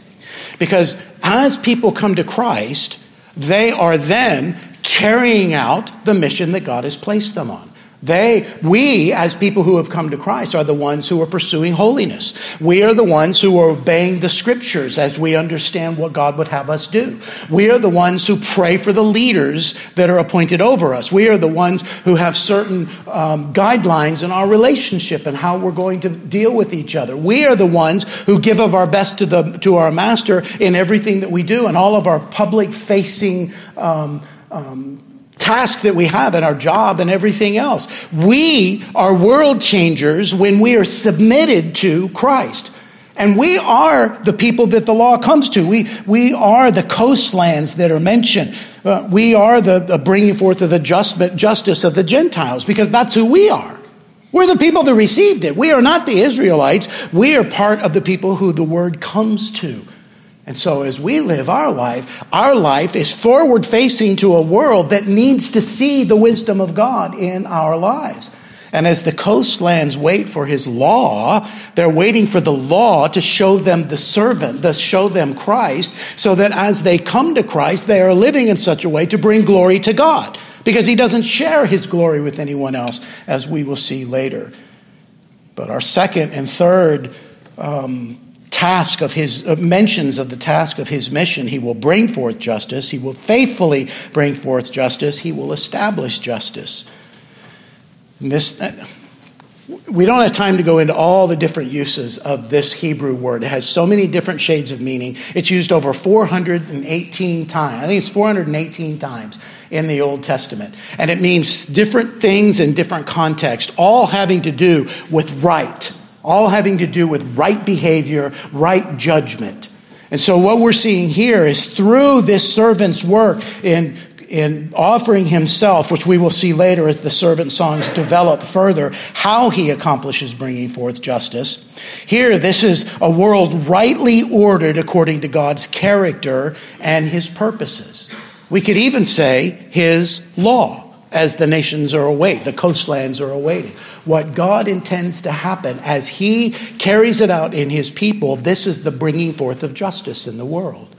Because as people come to Christ, they are then carrying out the mission that God has placed them on. They, we, as people who have come to Christ, are the ones who are pursuing holiness. We are the ones who are obeying the scriptures as we understand what God would have us do. We are the ones who pray for the leaders that are appointed over us. We are the ones who have certain um, guidelines in our relationship and how we're going to deal with each other. We are the ones who give of our best to, the, to our master in everything that we do and all of our public facing um, um, task that we have and our job and everything else. We are world changers when we are submitted to Christ. And we are the people that the law comes to. We, we are the coastlands that are mentioned. Uh, we are the, the, bringing forth of the just, justice of the Gentiles because that's who we are. We're the people that received it. We are not the Israelites. We are part of the people who the word comes to. And so, as we live our life, our life is forward facing to a world that needs to see the wisdom of God in our lives. And as the coastlands wait for his law, they're waiting for the law to show them the servant, to show them Christ, so that as they come to Christ, they are living in such a way to bring glory to God, because he doesn't share his glory with anyone else, as we will see later. But our second and third um, task of his uh, mentions of the task of his mission he will bring forth justice he will faithfully bring forth justice he will establish justice and this uh, we don't have time to go into all the different uses of this Hebrew word. It has so many different shades of meaning. It's used over 418 times. I think it's 418 times in the Old Testament. And it means different things in different contexts, all having to do with right, all having to do with right behavior, right judgment. And so, what we're seeing here is through this servant's work in in offering himself, which we will see later as the servant songs develop further, how he accomplishes bringing forth justice. Here, this is a world rightly ordered according to God's character and his purposes. We could even say his law as the nations are awaiting, the coastlands are awaiting. What God intends to happen as he carries it out in his people, this is the bringing forth of justice in the world.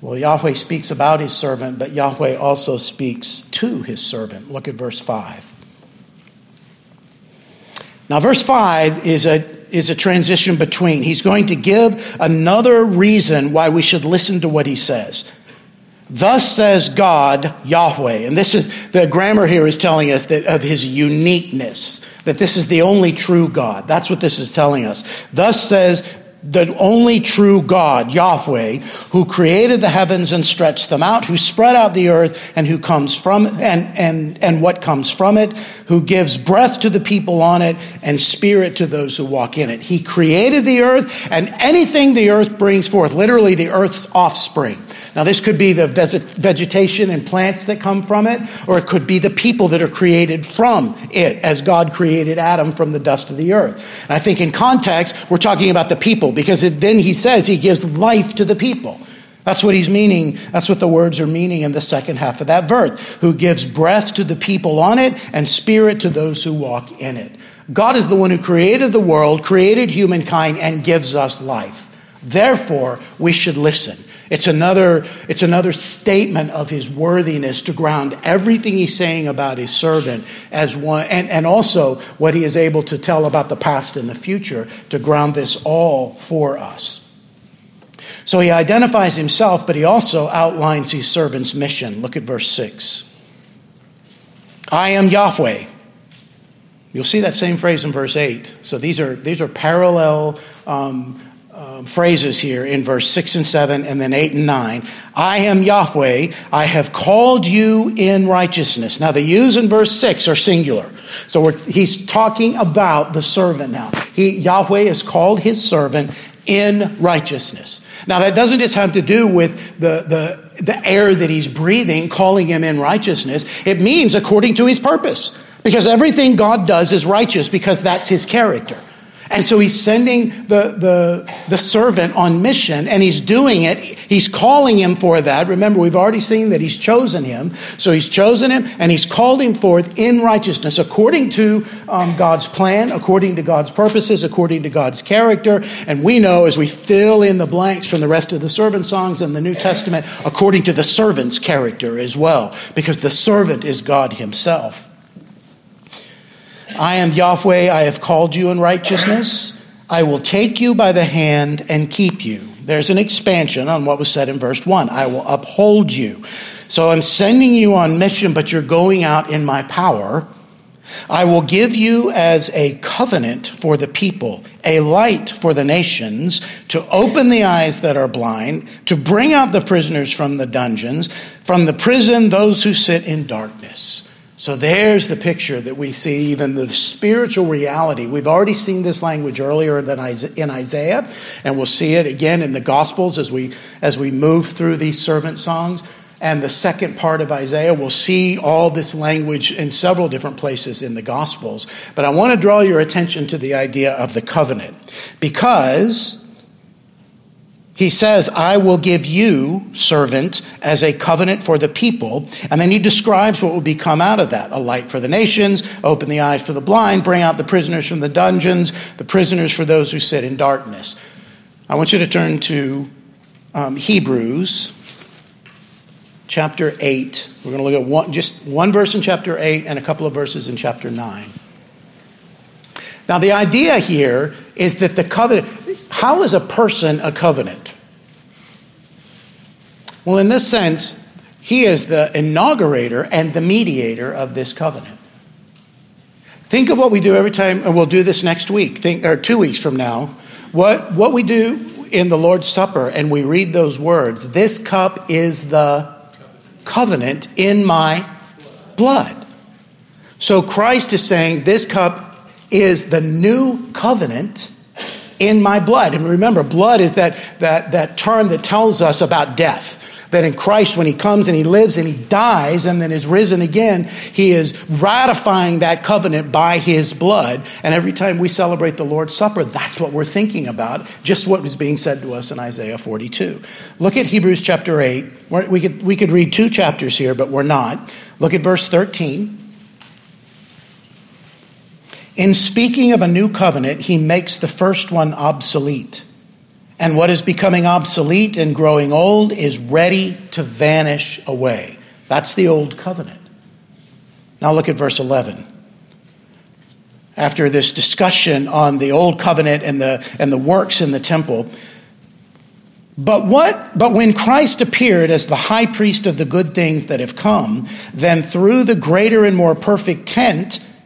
Well, Yahweh speaks about his servant, but Yahweh also speaks to his servant. Look at verse 5. Now, verse 5 is a, is a transition between. He's going to give another reason why we should listen to what he says. Thus says God, Yahweh. And this is, the grammar here is telling us that of his uniqueness, that this is the only true God. That's what this is telling us. Thus says the only true God, Yahweh, who created the heavens and stretched them out, who spread out the earth and who comes from and and and what comes from it, who gives breath to the people on it and spirit to those who walk in it. He created the earth and anything the earth brings forth, literally the earth's offspring. Now this could be the vegetation and plants that come from it, or it could be the people that are created from it, as God created Adam from the dust of the earth. And I think in context, we're talking about the people because it, then he says he gives life to the people. That's what he's meaning. That's what the words are meaning in the second half of that verse. Who gives breath to the people on it and spirit to those who walk in it. God is the one who created the world, created humankind, and gives us life. Therefore, we should listen. It's another, it's another statement of his worthiness to ground everything he's saying about his servant as one, and, and also what he is able to tell about the past and the future to ground this all for us. So he identifies himself, but he also outlines his servant's mission. Look at verse 6. I am Yahweh. You'll see that same phrase in verse 8. So these are, these are parallel um, um, phrases here in verse 6 and 7 and then 8 and 9. I am Yahweh. I have called you in righteousness. Now, the yous in verse 6 are singular. So he's talking about the servant now. He, Yahweh has called his servant in righteousness. Now, that doesn't just have to do with the, the, the air that he's breathing, calling him in righteousness. It means according to his purpose. Because everything God does is righteous because that's his character. And so he's sending the, the, the servant on mission and he's doing it. He's calling him for that. Remember, we've already seen that he's chosen him. So he's chosen him and he's called him forth in righteousness according to um, God's plan, according to God's purposes, according to God's character. And we know as we fill in the blanks from the rest of the servant songs in the New Testament, according to the servant's character as well, because the servant is God himself. I am Yahweh, I have called you in righteousness. I will take you by the hand and keep you. There's an expansion on what was said in verse 1. I will uphold you. So I'm sending you on mission, but you're going out in my power. I will give you as a covenant for the people, a light for the nations, to open the eyes that are blind, to bring out the prisoners from the dungeons, from the prison, those who sit in darkness. So there's the picture that we see, even the spiritual reality. We've already seen this language earlier than in Isaiah, and we'll see it again in the Gospels as we, as we move through these servant songs. And the second part of Isaiah, we'll see all this language in several different places in the Gospels. But I want to draw your attention to the idea of the covenant because he says, I will give you, servant, as a covenant for the people. And then he describes what will become out of that a light for the nations, open the eyes for the blind, bring out the prisoners from the dungeons, the prisoners for those who sit in darkness. I want you to turn to um, Hebrews chapter 8. We're going to look at one, just one verse in chapter 8 and a couple of verses in chapter 9. Now, the idea here is that the covenant, how is a person a covenant? Well, in this sense, he is the inaugurator and the mediator of this covenant. Think of what we do every time, and we'll do this next week, think, or two weeks from now. What, what we do in the Lord's Supper, and we read those words This cup is the covenant in my blood. So Christ is saying, This cup is the new covenant in my blood. And remember, blood is that, that, that term that tells us about death. That in Christ, when he comes and he lives and he dies and then is risen again, he is ratifying that covenant by his blood. And every time we celebrate the Lord's Supper, that's what we're thinking about, just what was being said to us in Isaiah 42. Look at Hebrews chapter 8. We could, we could read two chapters here, but we're not. Look at verse 13. In speaking of a new covenant, he makes the first one obsolete. And what is becoming obsolete and growing old is ready to vanish away. That's the old covenant. Now look at verse 11. After this discussion on the old covenant and the, and the works in the temple, but what but when Christ appeared as the high priest of the good things that have come, then through the greater and more perfect tent,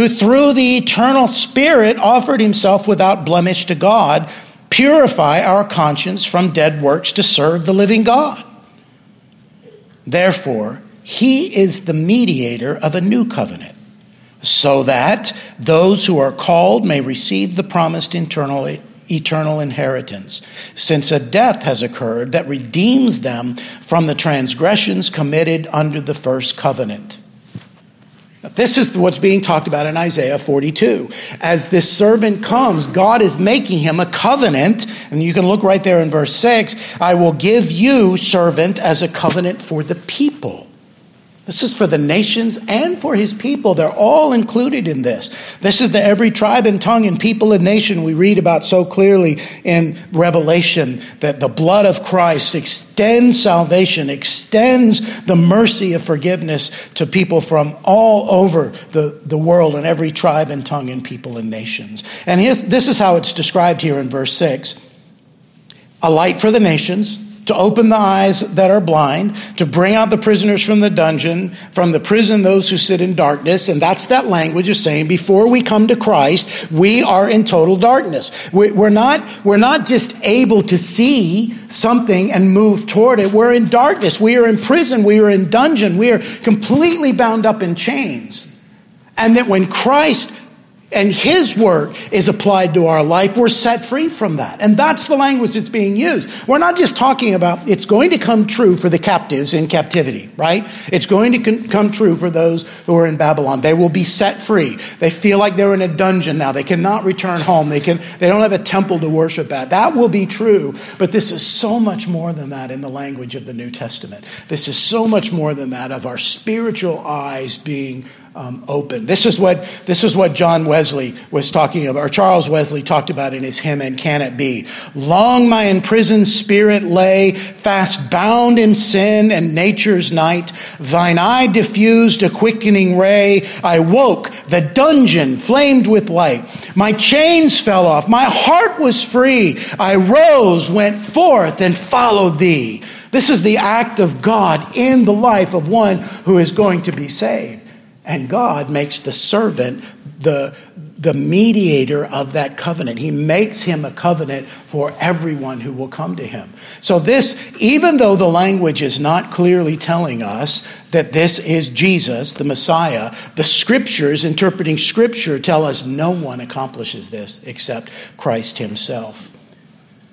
who through the eternal Spirit offered himself without blemish to God, purify our conscience from dead works to serve the living God. Therefore, he is the mediator of a new covenant, so that those who are called may receive the promised eternal, eternal inheritance, since a death has occurred that redeems them from the transgressions committed under the first covenant. This is what's being talked about in Isaiah 42. As this servant comes, God is making him a covenant. And you can look right there in verse 6 I will give you, servant, as a covenant for the people. This is for the nations and for his people. They're all included in this. This is the every tribe and tongue and people and nation we read about so clearly in Revelation that the blood of Christ extends salvation, extends the mercy of forgiveness to people from all over the, the world and every tribe and tongue and people and nations. And this is how it's described here in verse 6 a light for the nations to open the eyes that are blind, to bring out the prisoners from the dungeon, from the prison those who sit in darkness. And that's that language of saying before we come to Christ, we are in total darkness. We're not, we're not just able to see something and move toward it. We're in darkness. We are in prison. We are in dungeon. We are completely bound up in chains. And that when Christ and his work is applied to our life, we're set free from that. And that's the language that's being used. We're not just talking about it's going to come true for the captives in captivity, right? It's going to come true for those who are in Babylon. They will be set free. They feel like they're in a dungeon now. They cannot return home. They can they don't have a temple to worship at. That will be true, but this is so much more than that in the language of the New Testament. This is so much more than that of our spiritual eyes being um, open. This is what this is what John Wesley was talking about, or Charles Wesley talked about in his hymn "And Can It Be?" Long my imprisoned spirit lay, fast bound in sin and nature's night. Thine eye diffused a quickening ray. I woke, the dungeon flamed with light. My chains fell off, my heart was free. I rose, went forth, and followed thee. This is the act of God in the life of one who is going to be saved. And God makes the servant the, the mediator of that covenant. He makes him a covenant for everyone who will come to him. So, this, even though the language is not clearly telling us that this is Jesus, the Messiah, the scriptures, interpreting scripture, tell us no one accomplishes this except Christ himself.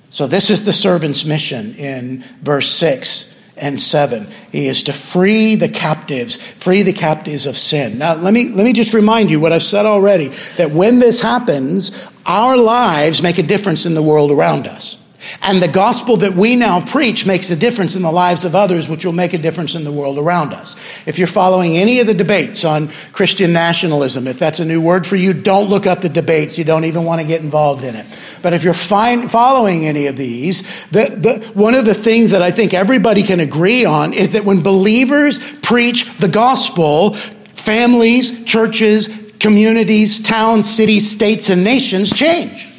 So, this is the servant's mission in verse 6 and 7. He is to free the captives, free the captives of sin. Now, let me, let me just remind you what I've said already that when this happens, our lives make a difference in the world around us. And the gospel that we now preach makes a difference in the lives of others, which will make a difference in the world around us. If you're following any of the debates on Christian nationalism, if that's a new word for you, don't look up the debates. You don't even want to get involved in it. But if you're fine, following any of these, the, the, one of the things that I think everybody can agree on is that when believers preach the gospel, families, churches, communities, towns, cities, states, and nations change.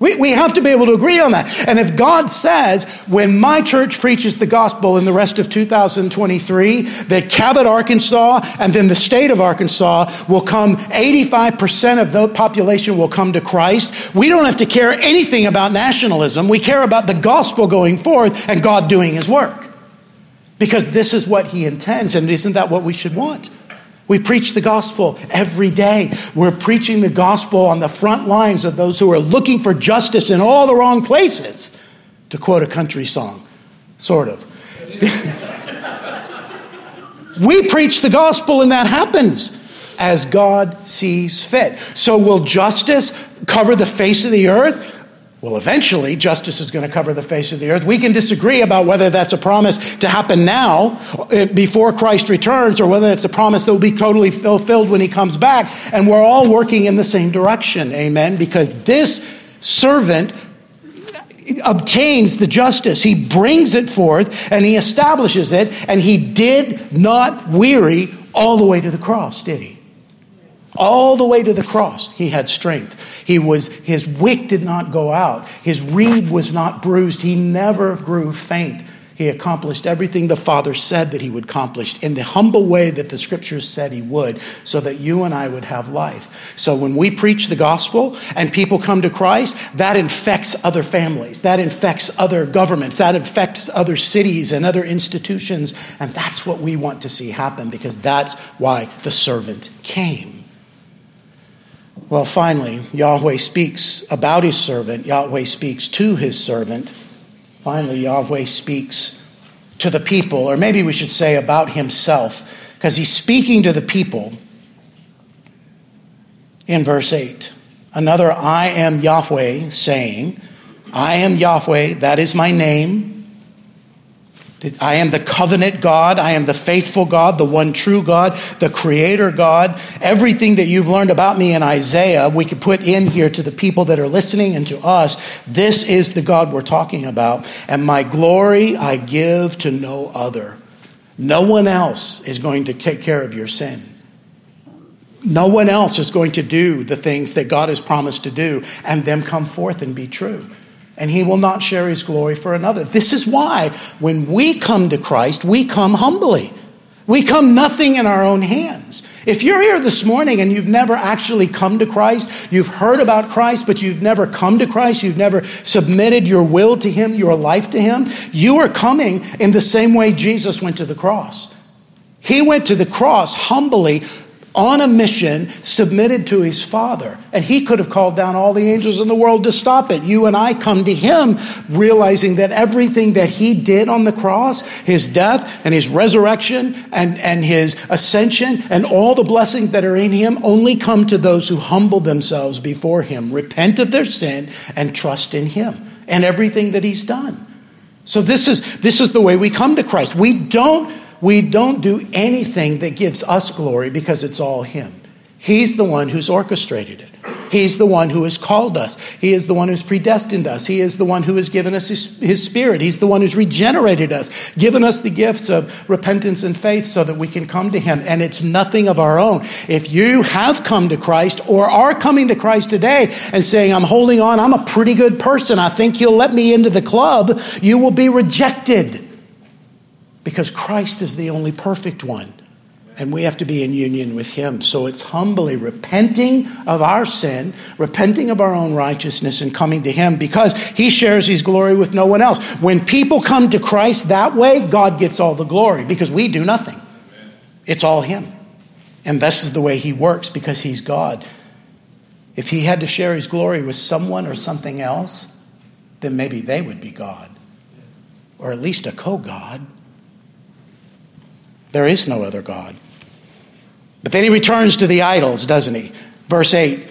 We, we have to be able to agree on that. And if God says, when my church preaches the gospel in the rest of 2023, that Cabot, Arkansas, and then the state of Arkansas will come, 85% of the population will come to Christ, we don't have to care anything about nationalism. We care about the gospel going forth and God doing his work. Because this is what he intends, and isn't that what we should want? We preach the gospel every day. We're preaching the gospel on the front lines of those who are looking for justice in all the wrong places, to quote a country song, sort of. we preach the gospel, and that happens as God sees fit. So, will justice cover the face of the earth? Well, eventually, justice is going to cover the face of the earth. We can disagree about whether that's a promise to happen now, uh, before Christ returns, or whether it's a promise that will be totally fulfilled when he comes back. And we're all working in the same direction. Amen? Because this servant obtains the justice. He brings it forth and he establishes it, and he did not weary all the way to the cross, did he? All the way to the cross he had strength. He was his wick did not go out. His reed was not bruised. He never grew faint. He accomplished everything the father said that he would accomplish in the humble way that the scriptures said he would so that you and i would have life. So when we preach the gospel and people come to christ that infects other families. That infects other governments. That infects other cities and other institutions. And that's what we want to see happen because that's why the servant came well, finally, Yahweh speaks about his servant. Yahweh speaks to his servant. Finally, Yahweh speaks to the people, or maybe we should say about himself, because he's speaking to the people in verse 8. Another I am Yahweh saying, I am Yahweh, that is my name. I am the covenant God. I am the faithful God, the one true God, the creator God. Everything that you've learned about me in Isaiah, we could put in here to the people that are listening and to us. This is the God we're talking about. And my glory I give to no other. No one else is going to take care of your sin. No one else is going to do the things that God has promised to do and them come forth and be true and he will not share his glory for another. This is why when we come to Christ, we come humbly. We come nothing in our own hands. If you're here this morning and you've never actually come to Christ, you've heard about Christ, but you've never come to Christ, you've never submitted your will to Him, your life to Him, you are coming in the same way Jesus went to the cross. He went to the cross humbly, on a mission submitted to his Father. And he could have called down all the angels in the world to stop it. You and I come to him realizing that everything that he did on the cross, his death and his resurrection and, and his ascension and all the blessings that are in him only come to those who humble themselves before him, repent of their sin, and trust in him and everything that he's done. So this is, this is the way we come to Christ. We don't we don't do anything that gives us glory because it's all Him. He's the one who's orchestrated it. He's the one who has called us. He is the one who's predestined us. He is the one who has given us his, his, Spirit. He's the one who's regenerated us, given us the gifts of repentance and faith so that we can come to Him. And it's nothing of our own. If you have come to Christ or are coming to Christ today and saying, I'm holding on, I'm a pretty good person, I think He'll let me into the club, you will be rejected because Christ is the only perfect one. And we have to be in union with Him. So it's humbly repenting of our sin, repenting of our own righteousness, and coming to Him because He shares His glory with no one else. When people come to Christ that way, God gets all the glory because we do nothing. It's all Him. And this is the way He works because He's God. If He had to share His glory with someone or something else, then maybe they would be God, or at least a co God. There is no other God. But then he returns to the idols, doesn't he? Verse 8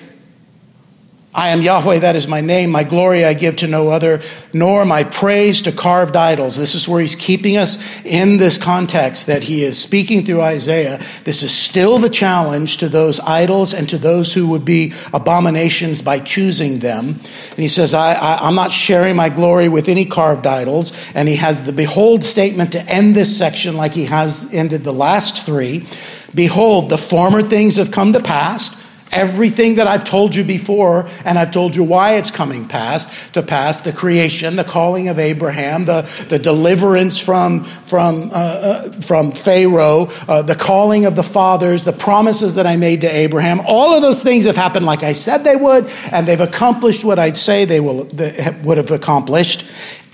I am Yahweh, that is my name. My glory I give to no other, nor my praise to carved idols. This is where he's keeping us in this context that he is speaking through Isaiah. This is still the challenge to those idols and to those who would be abominations by choosing them. And he says, I, I, I'm not sharing my glory with any carved idols. And he has the behold statement to end this section like he has ended the last three. Behold, the former things have come to pass Everything that I've told you before, and I've told you why it's coming past to pass the creation, the calling of Abraham, the, the deliverance from, from, uh, uh, from Pharaoh, uh, the calling of the fathers, the promises that I made to Abraham. All of those things have happened like I said they would, and they've accomplished what I'd say they, will, they would have accomplished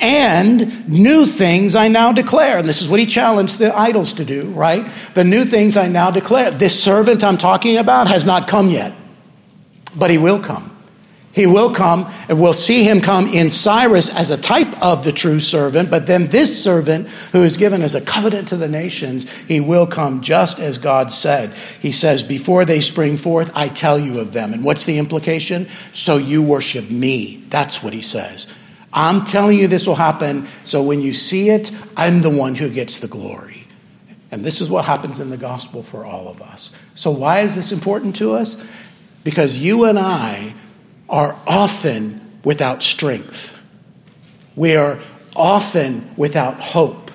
and new things I now declare. And this is what he challenged the idols to do, right? The new things I now declare. This servant I'm talking about has not come yet, but he will come. He will come, and we'll see him come in Cyrus as a type of the true servant, but then this servant who is given as a covenant to the nations, he will come just as God said. He says, Before they spring forth, I tell you of them. And what's the implication? So you worship me. That's what he says. I'm telling you this will happen, so when you see it, I'm the one who gets the glory. And this is what happens in the gospel for all of us. So, why is this important to us? Because you and I are often without strength. We are often without hope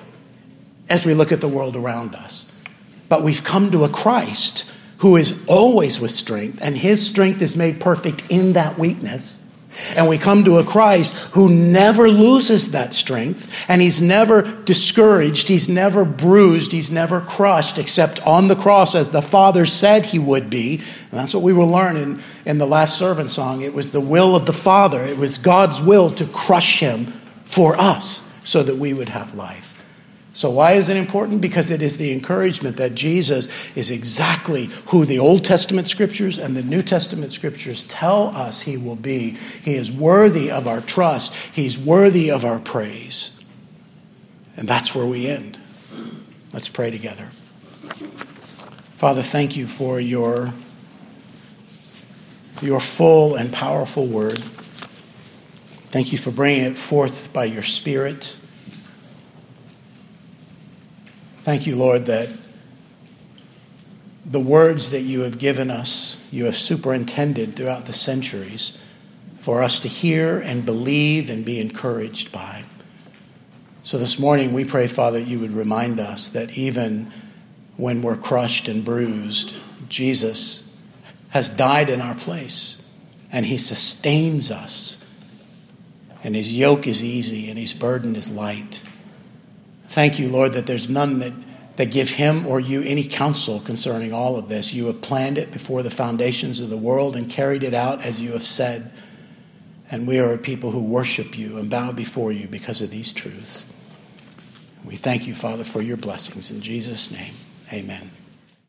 as we look at the world around us. But we've come to a Christ who is always with strength, and his strength is made perfect in that weakness. And we come to a Christ who never loses that strength, and he's never discouraged, he's never bruised, he's never crushed, except on the cross as the Father said he would be. And that's what we will learn in, in the last servant song. It was the will of the Father, it was God's will to crush him for us so that we would have life. So, why is it important? Because it is the encouragement that Jesus is exactly who the Old Testament scriptures and the New Testament scriptures tell us he will be. He is worthy of our trust, he's worthy of our praise. And that's where we end. Let's pray together. Father, thank you for your, your full and powerful word. Thank you for bringing it forth by your Spirit. Thank you, Lord, that the words that you have given us, you have superintended throughout the centuries for us to hear and believe and be encouraged by. So this morning, we pray, Father, that you would remind us that even when we're crushed and bruised, Jesus has died in our place and he sustains us. And his yoke is easy and his burden is light. Thank you, Lord, that there's none that, that give him or you any counsel concerning all of this. You have planned it before the foundations of the world and carried it out as you have said. And we are a people who worship you and bow before you because of these truths. We thank you, Father, for your blessings. In Jesus' name, amen.